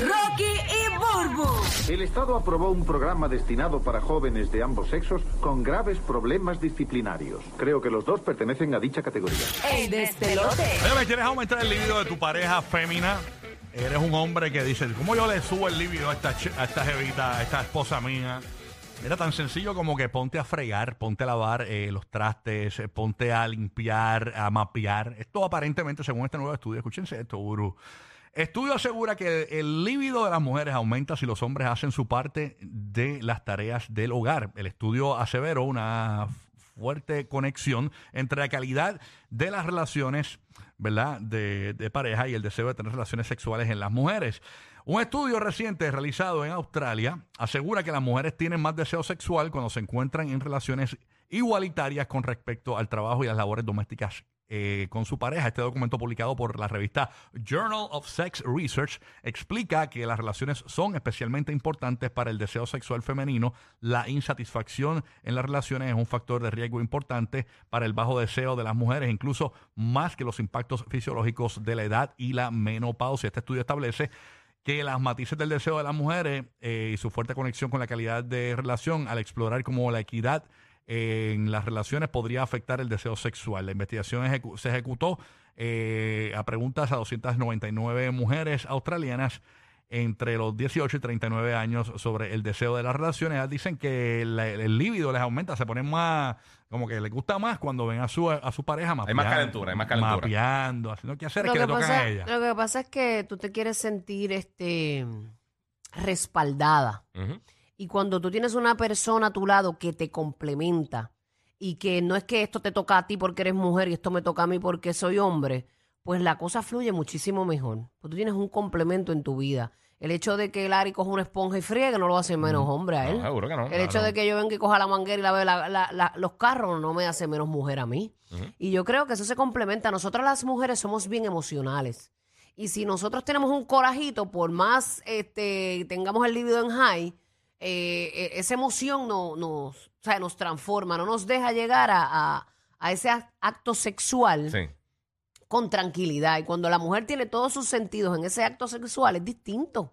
Rocky y Burbu. El Estado aprobó un programa destinado para jóvenes de ambos sexos con graves problemas disciplinarios. Creo que los dos pertenecen a dicha categoría. El despelote. Oye, ¿me quieres aumentar el libido de tu pareja fémina? Eres un hombre que dice, ¿cómo yo le subo el libido a esta, a esta jevita, a esta esposa mía? Era tan sencillo como que ponte a fregar, ponte a lavar eh, los trastes, eh, ponte a limpiar, a mapear. Esto aparentemente, según este nuevo estudio, escúchense esto, gurú. Estudio asegura que el líbido de las mujeres aumenta si los hombres hacen su parte de las tareas del hogar. El estudio aseveró una fuerte conexión entre la calidad de las relaciones, ¿verdad?, de, de pareja y el deseo de tener relaciones sexuales en las mujeres. Un estudio reciente realizado en Australia asegura que las mujeres tienen más deseo sexual cuando se encuentran en relaciones igualitarias con respecto al trabajo y las labores domésticas eh, con su pareja. Este documento publicado por la revista Journal of Sex Research explica que las relaciones son especialmente importantes para el deseo sexual femenino. La insatisfacción en las relaciones es un factor de riesgo importante para el bajo deseo de las mujeres, incluso más que los impactos fisiológicos de la edad y la menopausia. Este estudio establece que las matices del deseo de las mujeres eh, y su fuerte conexión con la calidad de relación al explorar como la equidad en las relaciones podría afectar el deseo sexual. La investigación ejecu- se ejecutó eh, a preguntas a 299 mujeres australianas entre los 18 y 39 años sobre el deseo de las relaciones. Ellas dicen que la- el líbido les aumenta, se ponen más, como que les gusta más cuando ven a su, a su pareja Hay más calentura, hay más calentura. Mapeando, haciendo qué hacer Lo que, que, le tocan pasa, a ella. lo que pasa es que tú te quieres sentir este respaldada. Ujú. Y cuando tú tienes una persona a tu lado que te complementa y que no es que esto te toca a ti porque eres mujer y esto me toca a mí porque soy hombre, pues la cosa fluye muchísimo mejor. Pues tú tienes un complemento en tu vida. El hecho de que Larry coja una esponja y friegue no lo hace menos hombre a él. No, seguro que no. El hecho de que yo venga y coja la manguera y lave la- la- la- los carros no me hace menos mujer a mí. Y yo creo que eso se complementa. Nosotras las mujeres somos bien emocionales. Y si nosotros tenemos un corajito, por más este, tengamos el libido en high, eh, eh, esa emoción no, nos, o sea, nos transforma, no nos deja llegar a, a- a ese ac- acto sexual Sí. con tranquilidad. Y cuando la mujer tiene todos sus sentidos en ese acto sexual, es distinto.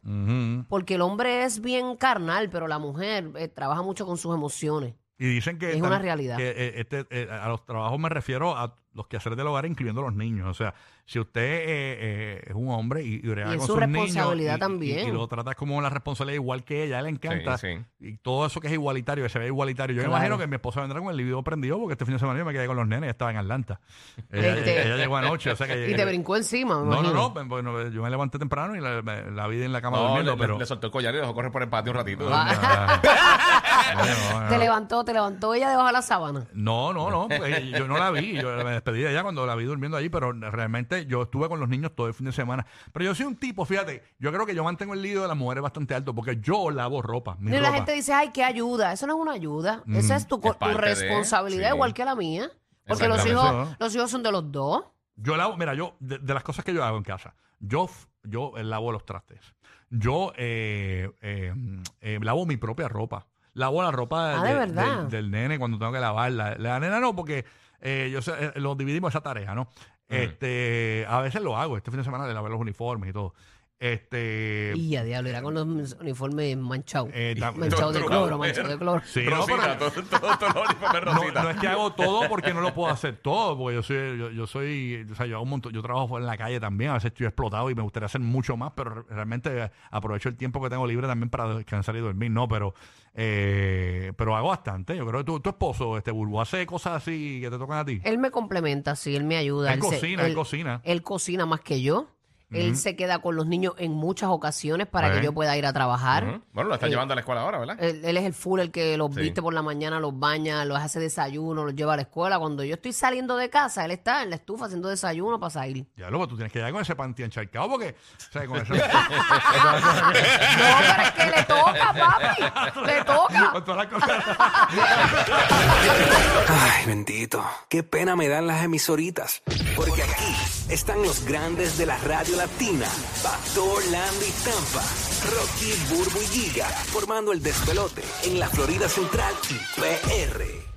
Porque el hombre es bien carnal, pero la mujer eh, trabaja mucho con sus emociones. Y dicen que Es una realidad. que, eh, este, eh, a los trabajos me refiero a los quehaceres del hogar, incluyendo los niños. O sea, si usted eh, eh, es un hombre y, y brega Y es con su sus niños responsabilidad y- y- también. Y, lo tratas como la responsabilidad igual que ella, a él le encanta. Sí, Y todo eso que es igualitario, que se ve igualitario. Yo Claro. me imagino que mi esposa vendrá con el libido prendido porque este fin de semana yo me quedé con los nenes, ella estaba en Atlanta. Ella, Este- ella llegó anoche, o sea que Y te brincó encima, me No, no, no, bueno, yo me levanté temprano y la, me- la vi en la cama No, durmiendo, le, pero... le soltó el collar y dejó correr por el patio un ratito. Ah. No, no, Te no. levantó, te levantó ella debajo de la sábana. No, no, no. pues, yo no la vi. Yo me despedí de ella cuando la vi durmiendo allí, pero realmente yo estuve con los niños todo el fin de semana. Pero yo soy un tipo, fíjate, yo creo que yo mantengo el lío de las mujeres bastante alto porque yo lavo ropa. Mi Y la gente dice, ay, qué ayuda. Eso no es una ayuda. Esa es tu, Es tu de, responsabilidad, sí. igual que la mía. Porque los hijos, los hijos son de los dos. Yo lavo, mira, yo, de, de las cosas que yo hago en casa, yo, yo eh, lavo los trastes. Yo eh, eh, eh, lavo mi propia ropa. Lavo la ropa Ah, del, del nene cuando tengo que lavarla. La nena no, porque eh, yo sé, eh, lo dividimos esa tarea, ¿no? Este, a veces lo hago. Este fin de semana le lavé los uniformes y todo. Este, Y a diablo, era con los uniformes manchados. eh, tam- manchados de cloro, manchados de cloro. Sí, no, Rosita, pero- todo, todo, todo los uniformes no, Rosita. no es que hago todo porque no lo puedo hacer todo, porque yo soy, yo, yo soy, o sea, yo hago un montón, yo trabajo en la calle también, a veces estoy explotado y me gustaría hacer mucho más, pero re- realmente aprovecho el tiempo que tengo libre también para descansar y dormir, no, pero eh, pero hago bastante. Yo creo que tu, tu esposo, este Bulbo, hace cosas así que te tocan a ti. Él me complementa, sí, él me ayuda. Él se- cocina, él cocina. Él cocina más que yo. Él se queda con los niños en muchas ocasiones para que yo pueda ir a trabajar. Bueno, lo está Eh, llevando a la escuela ahora, ¿verdad? Él, él es el full, el que los Sí. viste por la mañana, los baña, los hace desayuno, los lleva a la escuela. Cuando yo estoy saliendo de casa, él está en la estufa haciendo desayuno para salir. Ya luego tú tienes que llegar con ese panty encharcado porque, o sea, con eso. No, pero es que le toca, papi. Le toca. Ay, bendito. Qué pena me dan las emisoritas. Porque aquí están los grandes de la radio latina. Pastor, Landy, Tampa. Rocky, Burbu y Giga. Formando el despelote en la Florida Central y PR.